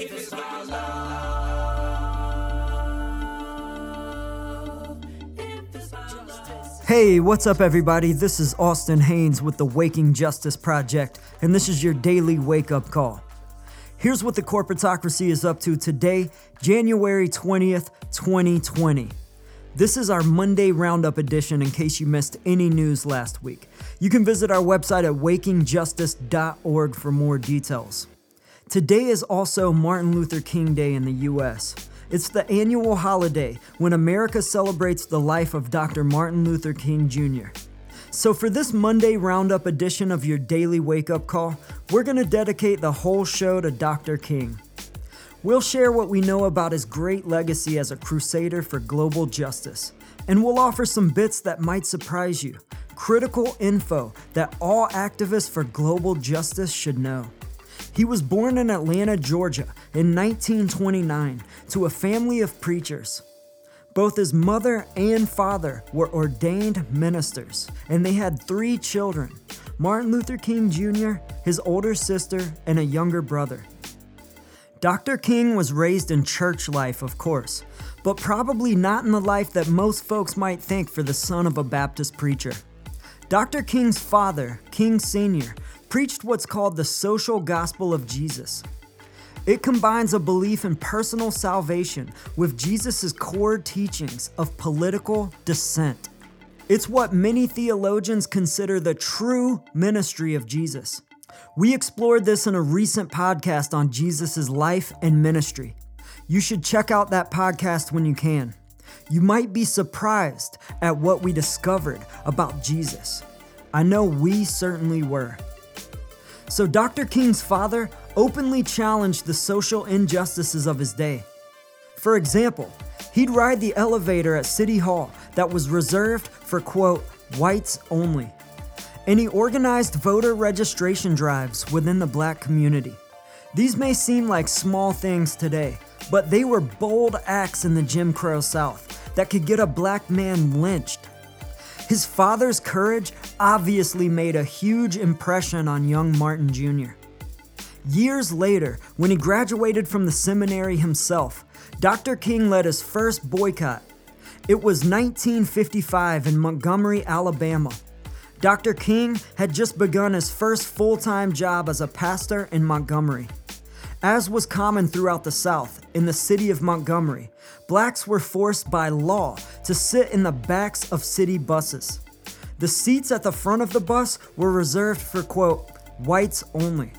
If it's love. Hey, what's up, everybody? This is Austin Haynes with the Waking Justice Project, and this is your daily wake up call. Here's what the corporatocracy is up to today, January 20th, 2020. This is our Monday Roundup edition in case you missed any news last week. You can visit our website at wakingjustice.org for more details. Today is also Martin Luther King Day in the US. It's the annual holiday when America celebrates the life of Dr. Martin Luther King Jr. So, for this Monday Roundup edition of your daily wake up call, we're going to dedicate the whole show to Dr. King. We'll share what we know about his great legacy as a crusader for global justice, and we'll offer some bits that might surprise you critical info that all activists for global justice should know. He was born in Atlanta, Georgia in 1929 to a family of preachers. Both his mother and father were ordained ministers, and they had three children Martin Luther King Jr., his older sister, and a younger brother. Dr. King was raised in church life, of course, but probably not in the life that most folks might think for the son of a Baptist preacher. Dr. King's father, King Sr., preached what's called the social gospel of Jesus. It combines a belief in personal salvation with Jesus' core teachings of political dissent. It's what many theologians consider the true ministry of Jesus. We explored this in a recent podcast on Jesus' life and ministry. You should check out that podcast when you can. You might be surprised at what we discovered about Jesus. I know we certainly were. So, Dr. King's father openly challenged the social injustices of his day. For example, he'd ride the elevator at City Hall that was reserved for, quote, whites only. And he organized voter registration drives within the black community. These may seem like small things today, but they were bold acts in the Jim Crow South that could get a black man lynched. His father's courage obviously made a huge impression on young Martin Jr. Years later, when he graduated from the seminary himself, Dr. King led his first boycott. It was 1955 in Montgomery, Alabama. Dr. King had just begun his first full time job as a pastor in Montgomery. As was common throughout the South, in the city of Montgomery, blacks were forced by law to sit in the backs of city buses. The seats at the front of the bus were reserved for, quote, whites only.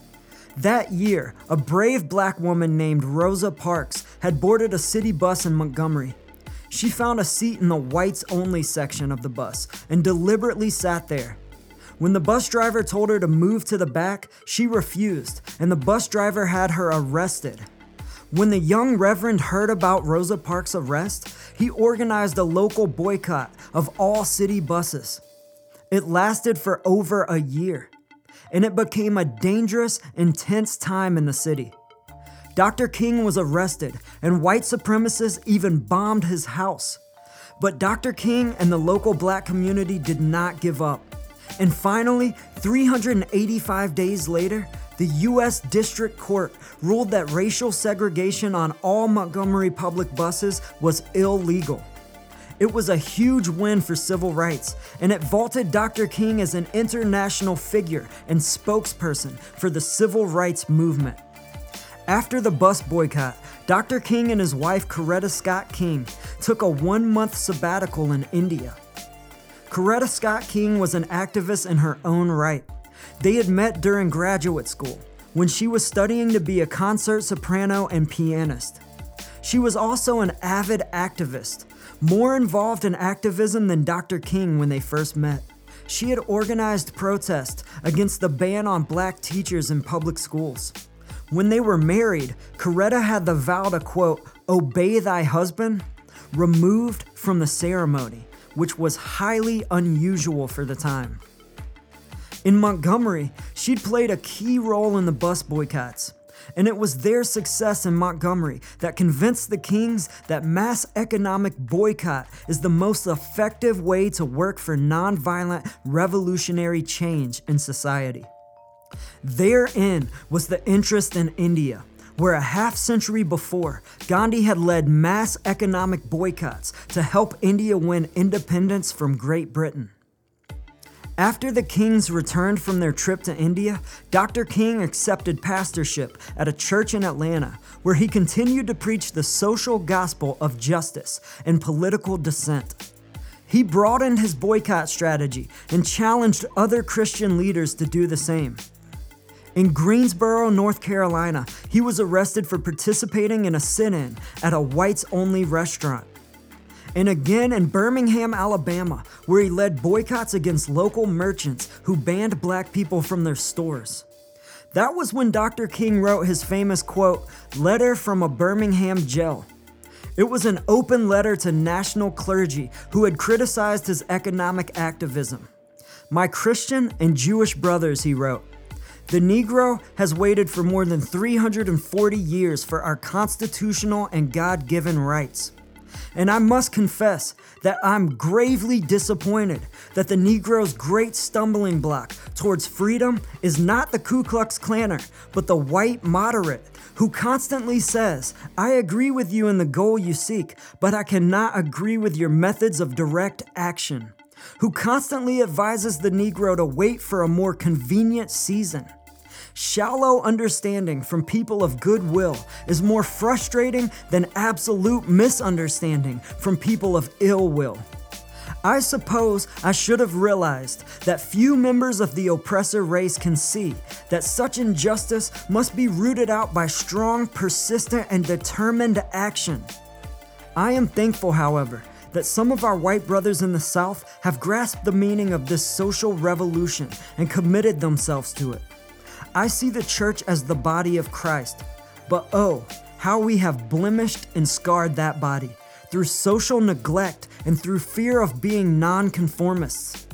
That year, a brave black woman named Rosa Parks had boarded a city bus in Montgomery. She found a seat in the whites only section of the bus and deliberately sat there. When the bus driver told her to move to the back, she refused, and the bus driver had her arrested. When the young Reverend heard about Rosa Parks' arrest, he organized a local boycott of all city buses. It lasted for over a year, and it became a dangerous, intense time in the city. Dr. King was arrested, and white supremacists even bombed his house. But Dr. King and the local black community did not give up. And finally, 385 days later, the U.S. District Court ruled that racial segregation on all Montgomery public buses was illegal. It was a huge win for civil rights, and it vaulted Dr. King as an international figure and spokesperson for the civil rights movement. After the bus boycott, Dr. King and his wife Coretta Scott King took a one month sabbatical in India. Coretta Scott King was an activist in her own right. They had met during graduate school when she was studying to be a concert soprano and pianist. She was also an avid activist, more involved in activism than Dr. King when they first met. She had organized protests against the ban on black teachers in public schools. When they were married, Coretta had the vow to quote, obey thy husband, removed from the ceremony which was highly unusual for the time. In Montgomery, she'd played a key role in the bus boycotts, and it was their success in Montgomery that convinced the Kings that mass economic boycott is the most effective way to work for nonviolent revolutionary change in society. Therein was the interest in India, where a half century before, Gandhi had led mass economic boycotts to help India win independence from Great Britain. After the Kings returned from their trip to India, Dr. King accepted pastorship at a church in Atlanta where he continued to preach the social gospel of justice and political dissent. He broadened his boycott strategy and challenged other Christian leaders to do the same. In Greensboro, North Carolina, he was arrested for participating in a sit in at a whites only restaurant and again in Birmingham, Alabama, where he led boycotts against local merchants who banned black people from their stores. That was when Dr. King wrote his famous quote, Letter from a Birmingham Jail. It was an open letter to national clergy who had criticized his economic activism. My Christian and Jewish brothers, he wrote, the Negro has waited for more than 340 years for our constitutional and God given rights. And I must confess that I'm gravely disappointed that the Negro's great stumbling block towards freedom is not the Ku Klux Klanner, but the white moderate who constantly says, I agree with you in the goal you seek, but I cannot agree with your methods of direct action. Who constantly advises the Negro to wait for a more convenient season Shallow understanding from people of goodwill is more frustrating than absolute misunderstanding from people of ill will. I suppose I should have realized that few members of the oppressor race can see that such injustice must be rooted out by strong, persistent, and determined action. I am thankful, however, that some of our white brothers in the South have grasped the meaning of this social revolution and committed themselves to it. I see the church as the body of Christ, but oh, how we have blemished and scarred that body through social neglect and through fear of being nonconformists.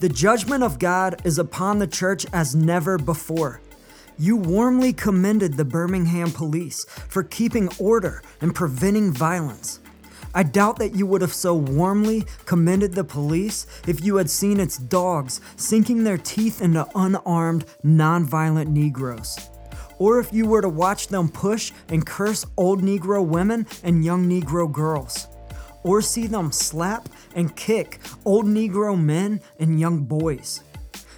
The judgment of God is upon the church as never before. You warmly commended the Birmingham police for keeping order and preventing violence. I doubt that you would have so warmly commended the police if you had seen its dogs sinking their teeth into unarmed, nonviolent Negroes. Or if you were to watch them push and curse old Negro women and young Negro girls. Or see them slap and kick old Negro men and young boys.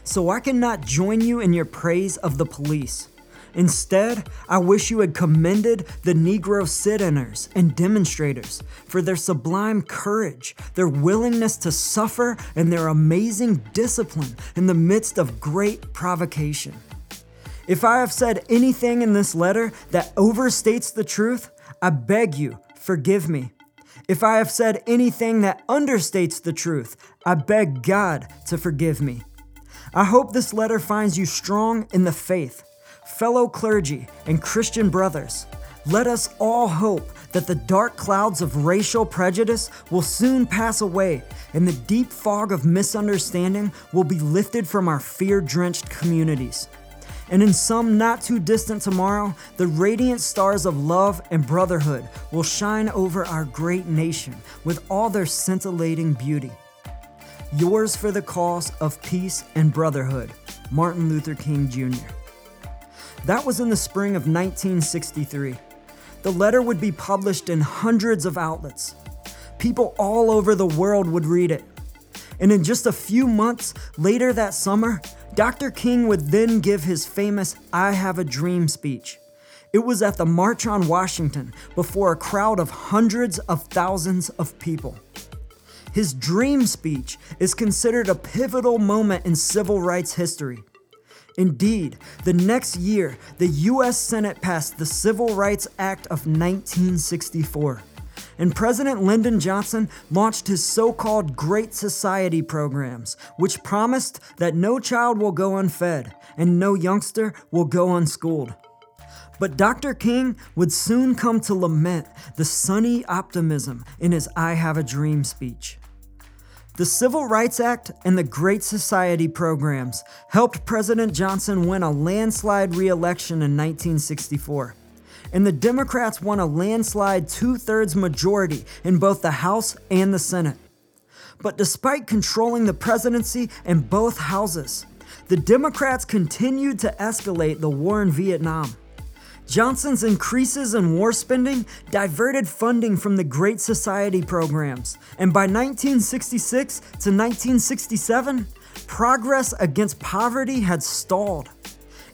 So I cannot join you in your praise of the police. Instead, I wish you had commended the Negro sit inners and demonstrators for their sublime courage, their willingness to suffer, and their amazing discipline in the midst of great provocation. If I have said anything in this letter that overstates the truth, I beg you, forgive me. If I have said anything that understates the truth, I beg God to forgive me. I hope this letter finds you strong in the faith fellow clergy, and Christian brothers, let us all hope that the dark clouds of racial prejudice will soon pass away and the deep fog of misunderstanding will be lifted from our fear drenched communities. And in some not too distant tomorrow, the radiant stars of love and brotherhood will shine over our great nation with all their scintillating beauty. Yours for the cause of peace and brotherhood, Martin Luther King Jr. That was in the spring of 1963. The letter would be published in hundreds of outlets. People all over the world would read it. And in just a few months later that summer, Dr. King would then give his famous I Have a Dream speech. It was at the March on Washington before a crowd of hundreds of thousands of people. His dream speech is considered a pivotal moment in civil rights history. Indeed, the next year, the US Senate passed the Civil Rights Act of 1964. And President Lyndon Johnson launched his so called Great Society programs, which promised that no child will go unfed and no youngster will go unschooled. But Dr. King would soon come to lament the sunny optimism in his I Have a Dream speech. The Civil Rights Act and the Great Society programs helped President Johnson win a landslide re election in 1964. And the Democrats won a landslide two thirds majority in both the House and the Senate. But despite controlling the presidency and both houses, the Democrats continued to escalate the war in Vietnam. Johnson's increases in war spending diverted funding from the Great Society programs, and by 1966 to 1967, progress against poverty had stalled.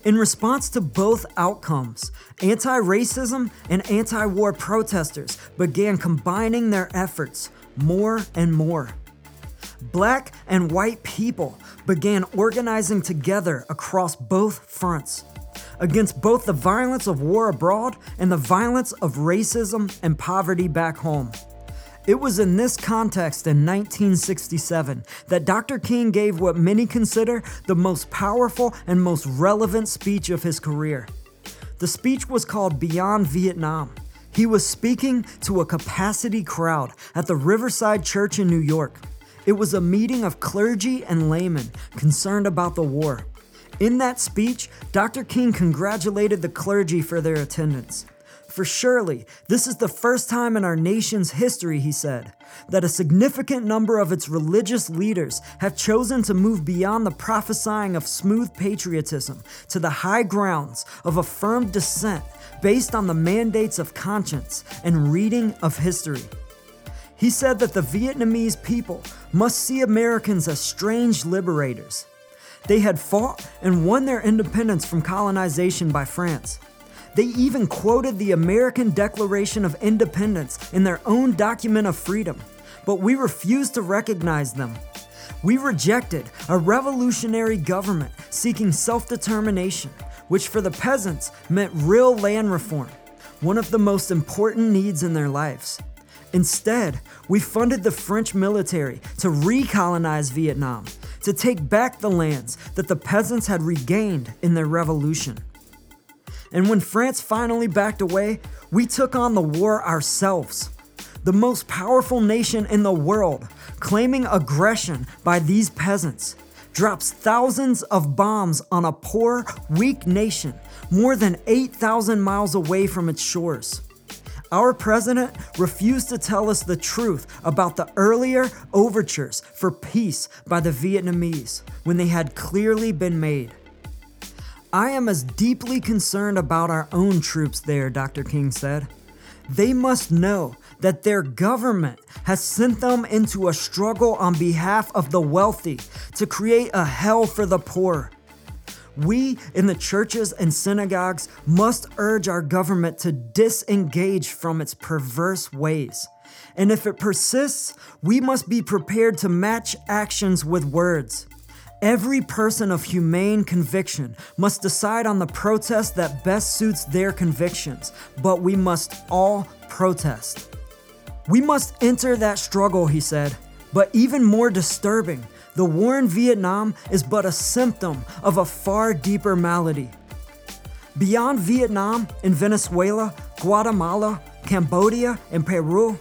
In response to both outcomes, anti racism and anti war protesters began combining their efforts more and more. Black and white people began organizing together across both fronts against both the violence of war abroad and the violence of racism and poverty back home. It was in this context in 1967 that Dr. King gave what many consider the most powerful and most relevant speech of his career. The speech was called Beyond Vietnam. He was speaking to a capacity crowd at the Riverside Church in New York. It was a meeting of clergy and laymen concerned about the war. In that speech, Dr. King congratulated the clergy for their attendance. For surely, this is the first time in our nation's history, he said, that a significant number of its religious leaders have chosen to move beyond the prophesying of smooth patriotism to the high grounds of a firm dissent based on the mandates of conscience and reading of history. He said that the Vietnamese people must see Americans as strange liberators they had fought and won their independence from colonization by France. They even quoted the American Declaration of Independence in their own document of freedom, but we refused to recognize them. We rejected a revolutionary government seeking self determination, which for the peasants meant real land reform, one of the most important needs in their lives. Instead, we funded the French military to recolonize Vietnam to take back the lands that the peasants had regained in their revolution. And when France finally backed away, we took on the war ourselves. The most powerful nation in the world, claiming aggression by these peasants, drops thousands of bombs on a poor, weak nation more than 8,000 miles away from its shores. Our president refused to tell us the truth about the earlier overtures for peace by the Vietnamese when they had clearly been made. I am as deeply concerned about our own troops there, Dr. King said. They must know that their government has sent them into a struggle on behalf of the wealthy to create a hell for the poor we in the churches and synagogues must urge our government to disengage from its perverse ways. And if it persists, we must be prepared to match actions with words. Every person of humane conviction must decide on the protest that best suits their convictions, but we must all protest. We must enter that struggle, he said. But even more disturbing, the war in Vietnam is but a symptom of a far deeper malady. Beyond Vietnam, in Venezuela, Guatemala, Cambodia, and Peru,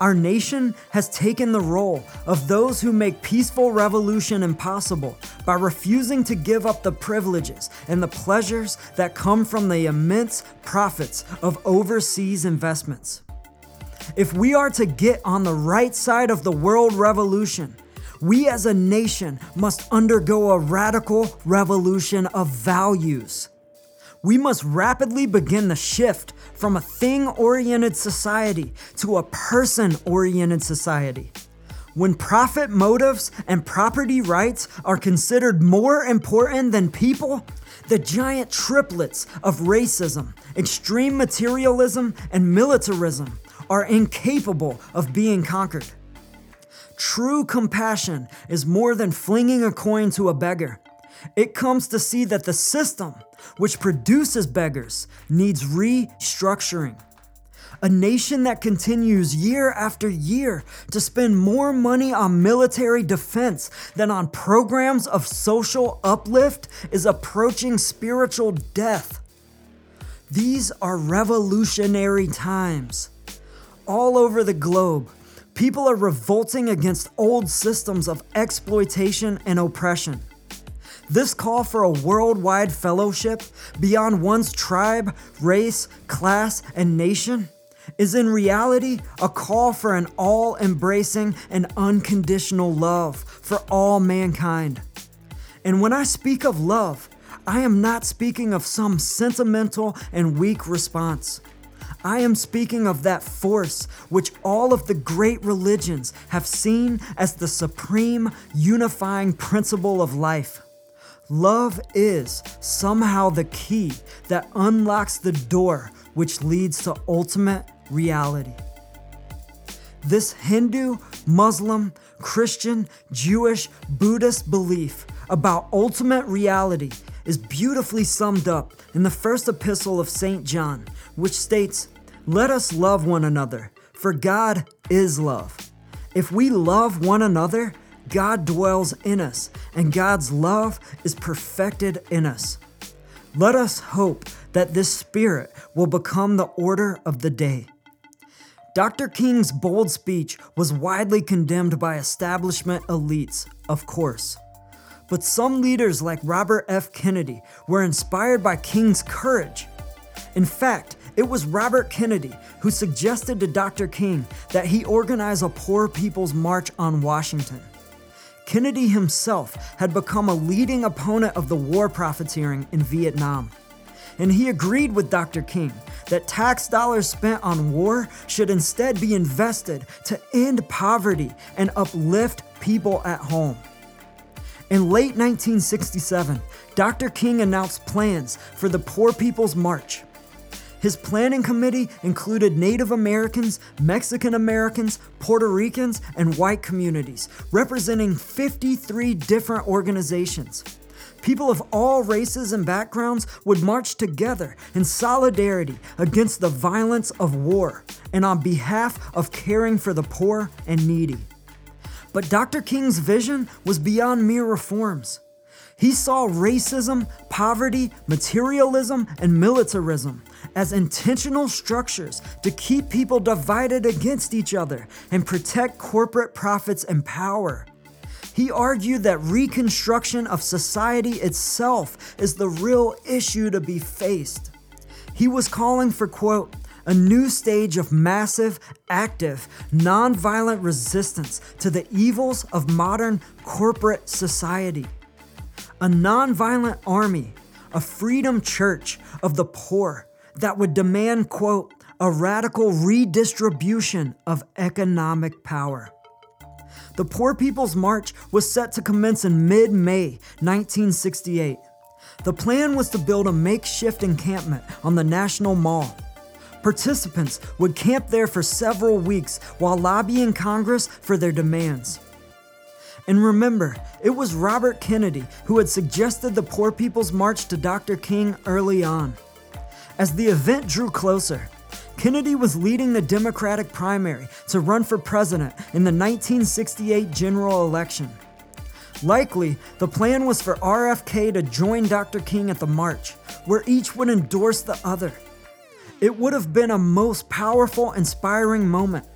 our nation has taken the role of those who make peaceful revolution impossible by refusing to give up the privileges and the pleasures that come from the immense profits of overseas investments. If we are to get on the right side of the world revolution, we as a nation must undergo a radical revolution of values. We must rapidly begin the shift from a thing oriented society to a person oriented society. When profit motives and property rights are considered more important than people, the giant triplets of racism, extreme materialism, and militarism are incapable of being conquered. True compassion is more than flinging a coin to a beggar. It comes to see that the system, which produces beggars, needs restructuring. A nation that continues year after year to spend more money on military defense than on programs of social uplift is approaching spiritual death. These are revolutionary times. All over the globe, People are revolting against old systems of exploitation and oppression. This call for a worldwide fellowship beyond one's tribe, race, class, and nation is in reality a call for an all embracing and unconditional love for all mankind. And when I speak of love, I am not speaking of some sentimental and weak response. I am speaking of that force which all of the great religions have seen as the supreme unifying principle of life. Love is somehow the key that unlocks the door which leads to ultimate reality. This Hindu, Muslim, Christian, Jewish, Buddhist belief about ultimate reality is beautifully summed up in the first epistle of St. John, which states, Let us love one another, for God is love. If we love one another, God dwells in us, and God's love is perfected in us. Let us hope that this spirit will become the order of the day. Dr. King's bold speech was widely condemned by establishment elites, of course. But some leaders like Robert F. Kennedy were inspired by King's courage. In fact, it was Robert Kennedy who suggested to Dr. King that he organize a Poor People's March on Washington. Kennedy himself had become a leading opponent of the war profiteering in Vietnam. And he agreed with Dr. King that tax dollars spent on war should instead be invested to end poverty and uplift people at home. In late 1967, Dr. King announced plans for the Poor People's March. His planning committee included Native Americans, Mexican Americans, Puerto Ricans, and white communities, representing 53 different organizations. People of all races and backgrounds would march together in solidarity against the violence of war and on behalf of caring for the poor and needy. But Dr. King's vision was beyond mere reforms. He saw racism, poverty, materialism, and militarism as intentional structures to keep people divided against each other and protect corporate profits and power. He argued that reconstruction of society itself is the real issue to be faced. He was calling for, quote, a new stage of massive, active, nonviolent resistance to the evils of modern corporate society a nonviolent army, a freedom church of the poor that would demand, quote, a radical redistribution of economic power. The Poor People's March was set to commence in mid May 1968. The plan was to build a makeshift encampment on the National Mall. Participants would camp there for several weeks while lobbying Congress for their demands. And remember, it was Robert Kennedy who had suggested the Poor People's March to Dr. King early on. As the event drew closer, Kennedy was leading the Democratic primary to run for president in the 1968 general election. Likely, the plan was for RFK to join Dr. King at the march, where each would endorse the other. It would have been a most powerful, inspiring moment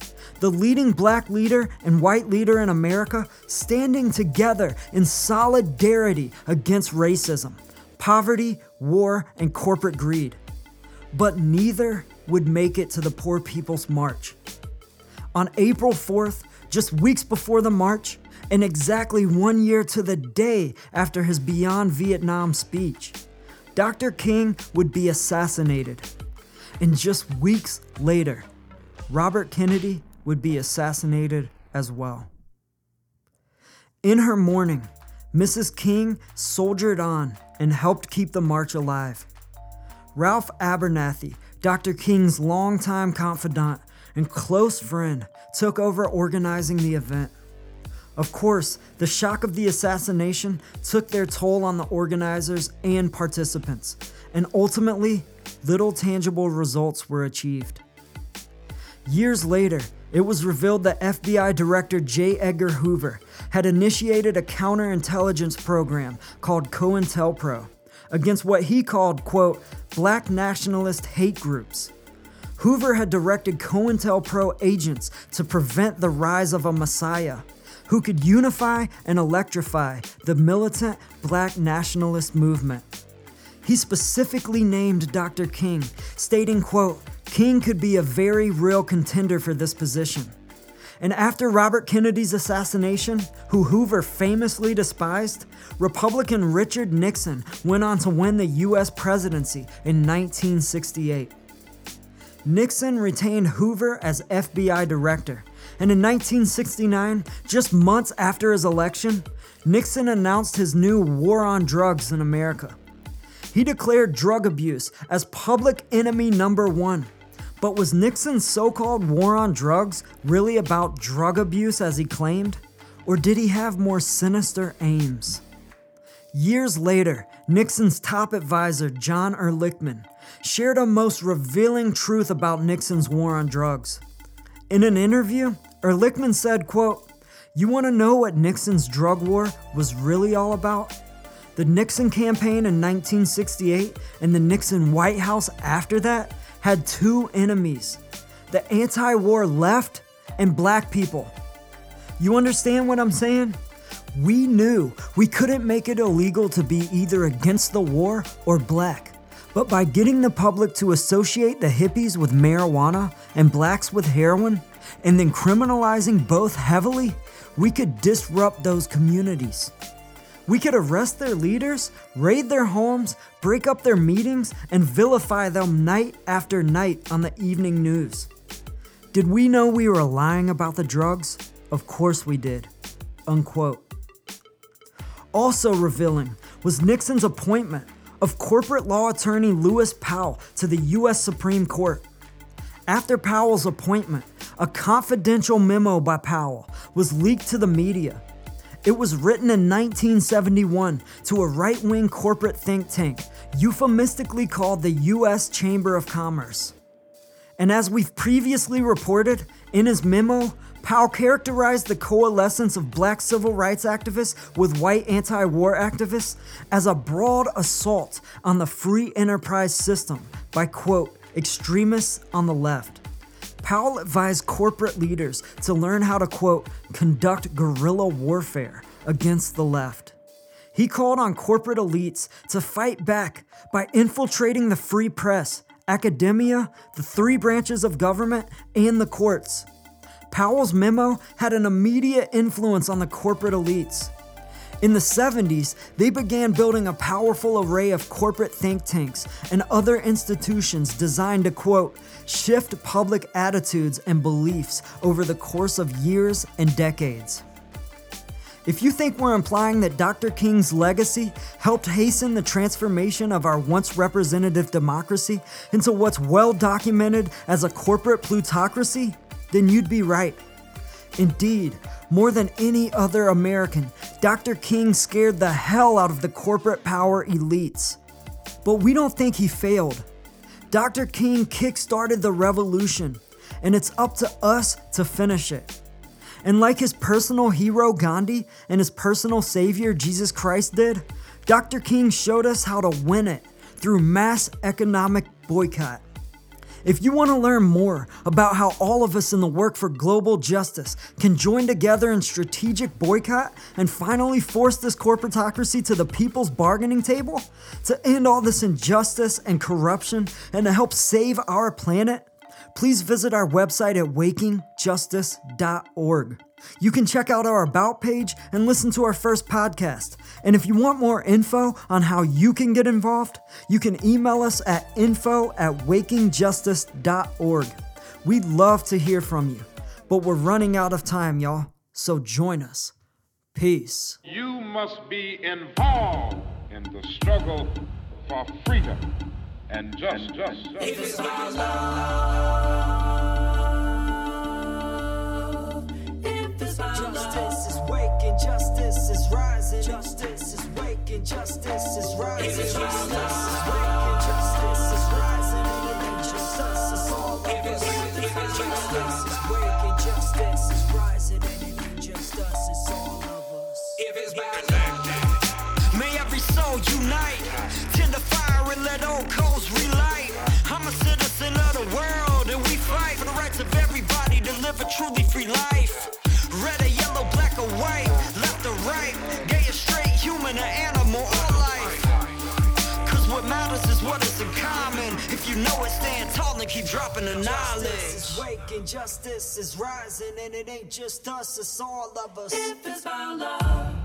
the leading black leader and white leader in America standing together in solidarity against racism, poverty, war, and corporate greed. But neither would make it to the Poor People's March. On April 4th, just weeks before the march, and exactly one year to the day after his Beyond Vietnam speech, Dr. King would be assassinated. And just weeks later, Robert Kennedy would be assassinated as well. In her mourning, Mrs. King soldiered on and helped keep the march alive. Ralph Abernathy, Dr. King's longtime confidant and close friend, took over organizing the event. Of course, the shock of the assassination took their toll on the organizers and participants, and ultimately, little tangible results were achieved. Years later, it was revealed that FBI Director J. Edgar Hoover had initiated a counterintelligence program called COINTELPRO against what he called, quote, black nationalist hate groups. Hoover had directed COINTELPRO agents to prevent the rise of a messiah who could unify and electrify the militant black nationalist movement. He specifically named Dr. King, stating, quote, King could be a very real contender for this position. And after Robert Kennedy's assassination, who Hoover famously despised, Republican Richard Nixon went on to win the US presidency in 1968. Nixon retained Hoover as FBI director, and in 1969, just months after his election, Nixon announced his new war on drugs in America. He declared drug abuse as public enemy number one. But was Nixon's so called war on drugs really about drug abuse as he claimed? Or did he have more sinister aims? Years later, Nixon's top advisor, John Ehrlichman, shared a most revealing truth about Nixon's war on drugs. In an interview, Ehrlichman said, quote, You want to know what Nixon's drug war was really all about? The Nixon campaign in 1968 and the Nixon White House after that had two enemies the anti war left and black people. You understand what I'm saying? We knew we couldn't make it illegal to be either against the war or black. But by getting the public to associate the hippies with marijuana and blacks with heroin, and then criminalizing both heavily, we could disrupt those communities. We could arrest their leaders, raid their homes, break up their meetings, and vilify them night after night on the evening news. Did we know we were lying about the drugs? Of course we did. Unquote. Also revealing was Nixon's appointment of corporate law attorney Lewis Powell to the U.S. Supreme Court. After Powell's appointment, a confidential memo by Powell was leaked to the media it was written in 1971 to a right wing corporate think tank, euphemistically called the U.S. Chamber of Commerce. And as we've previously reported, in his memo, Powell characterized the coalescence of black civil rights activists with white anti war activists as a broad assault on the free enterprise system by, quote, extremists on the left. Powell advised corporate leaders to learn how to, quote, conduct guerrilla warfare against the left. He called on corporate elites to fight back by infiltrating the free press, academia, the three branches of government, and the courts. Powell's memo had an immediate influence on the corporate elites. In the 70s, they began building a powerful array of corporate think tanks and other institutions designed to, quote, shift public attitudes and beliefs over the course of years and decades. If you think we're implying that Dr. King's legacy helped hasten the transformation of our once representative democracy into what's well documented as a corporate plutocracy, then you'd be right. Indeed, more than any other American, Dr. King scared the hell out of the corporate power elites. But we don't think he failed. Dr. King kick-started the revolution, and it's up to us to finish it. And like his personal hero Gandhi and his personal savior Jesus Christ did, Dr. King showed us how to win it through mass economic boycott. If you want to learn more about how all of us in the work for global justice can join together in strategic boycott and finally force this corporatocracy to the people's bargaining table, to end all this injustice and corruption, and to help save our planet, please visit our website at wakingjustice.org. You can check out our About page and listen to our first podcast. And if you want more info on how you can get involved, you can email us at info at wakingjustice.org. We'd love to hear from you, but we're running out of time, y'all. So join us. Peace. You must be involved in the struggle for freedom and justice. Is rising. Justice is waking, justice is rising. If Justice is waking, justice is rising. And it ain't just us, it's all of us. if Justice is waking, justice is rising. And it ain't just us, it's all of us. if it's about. May every soul unite. Tend the fire and let old coals relight. I'm a citizen of the world and we fight for the rights of everybody to live a truly free life. Know it, stand tall and keep dropping the knowledge. Justice is waking, justice is rising, and it ain't just us, it's all of us. If it's about love,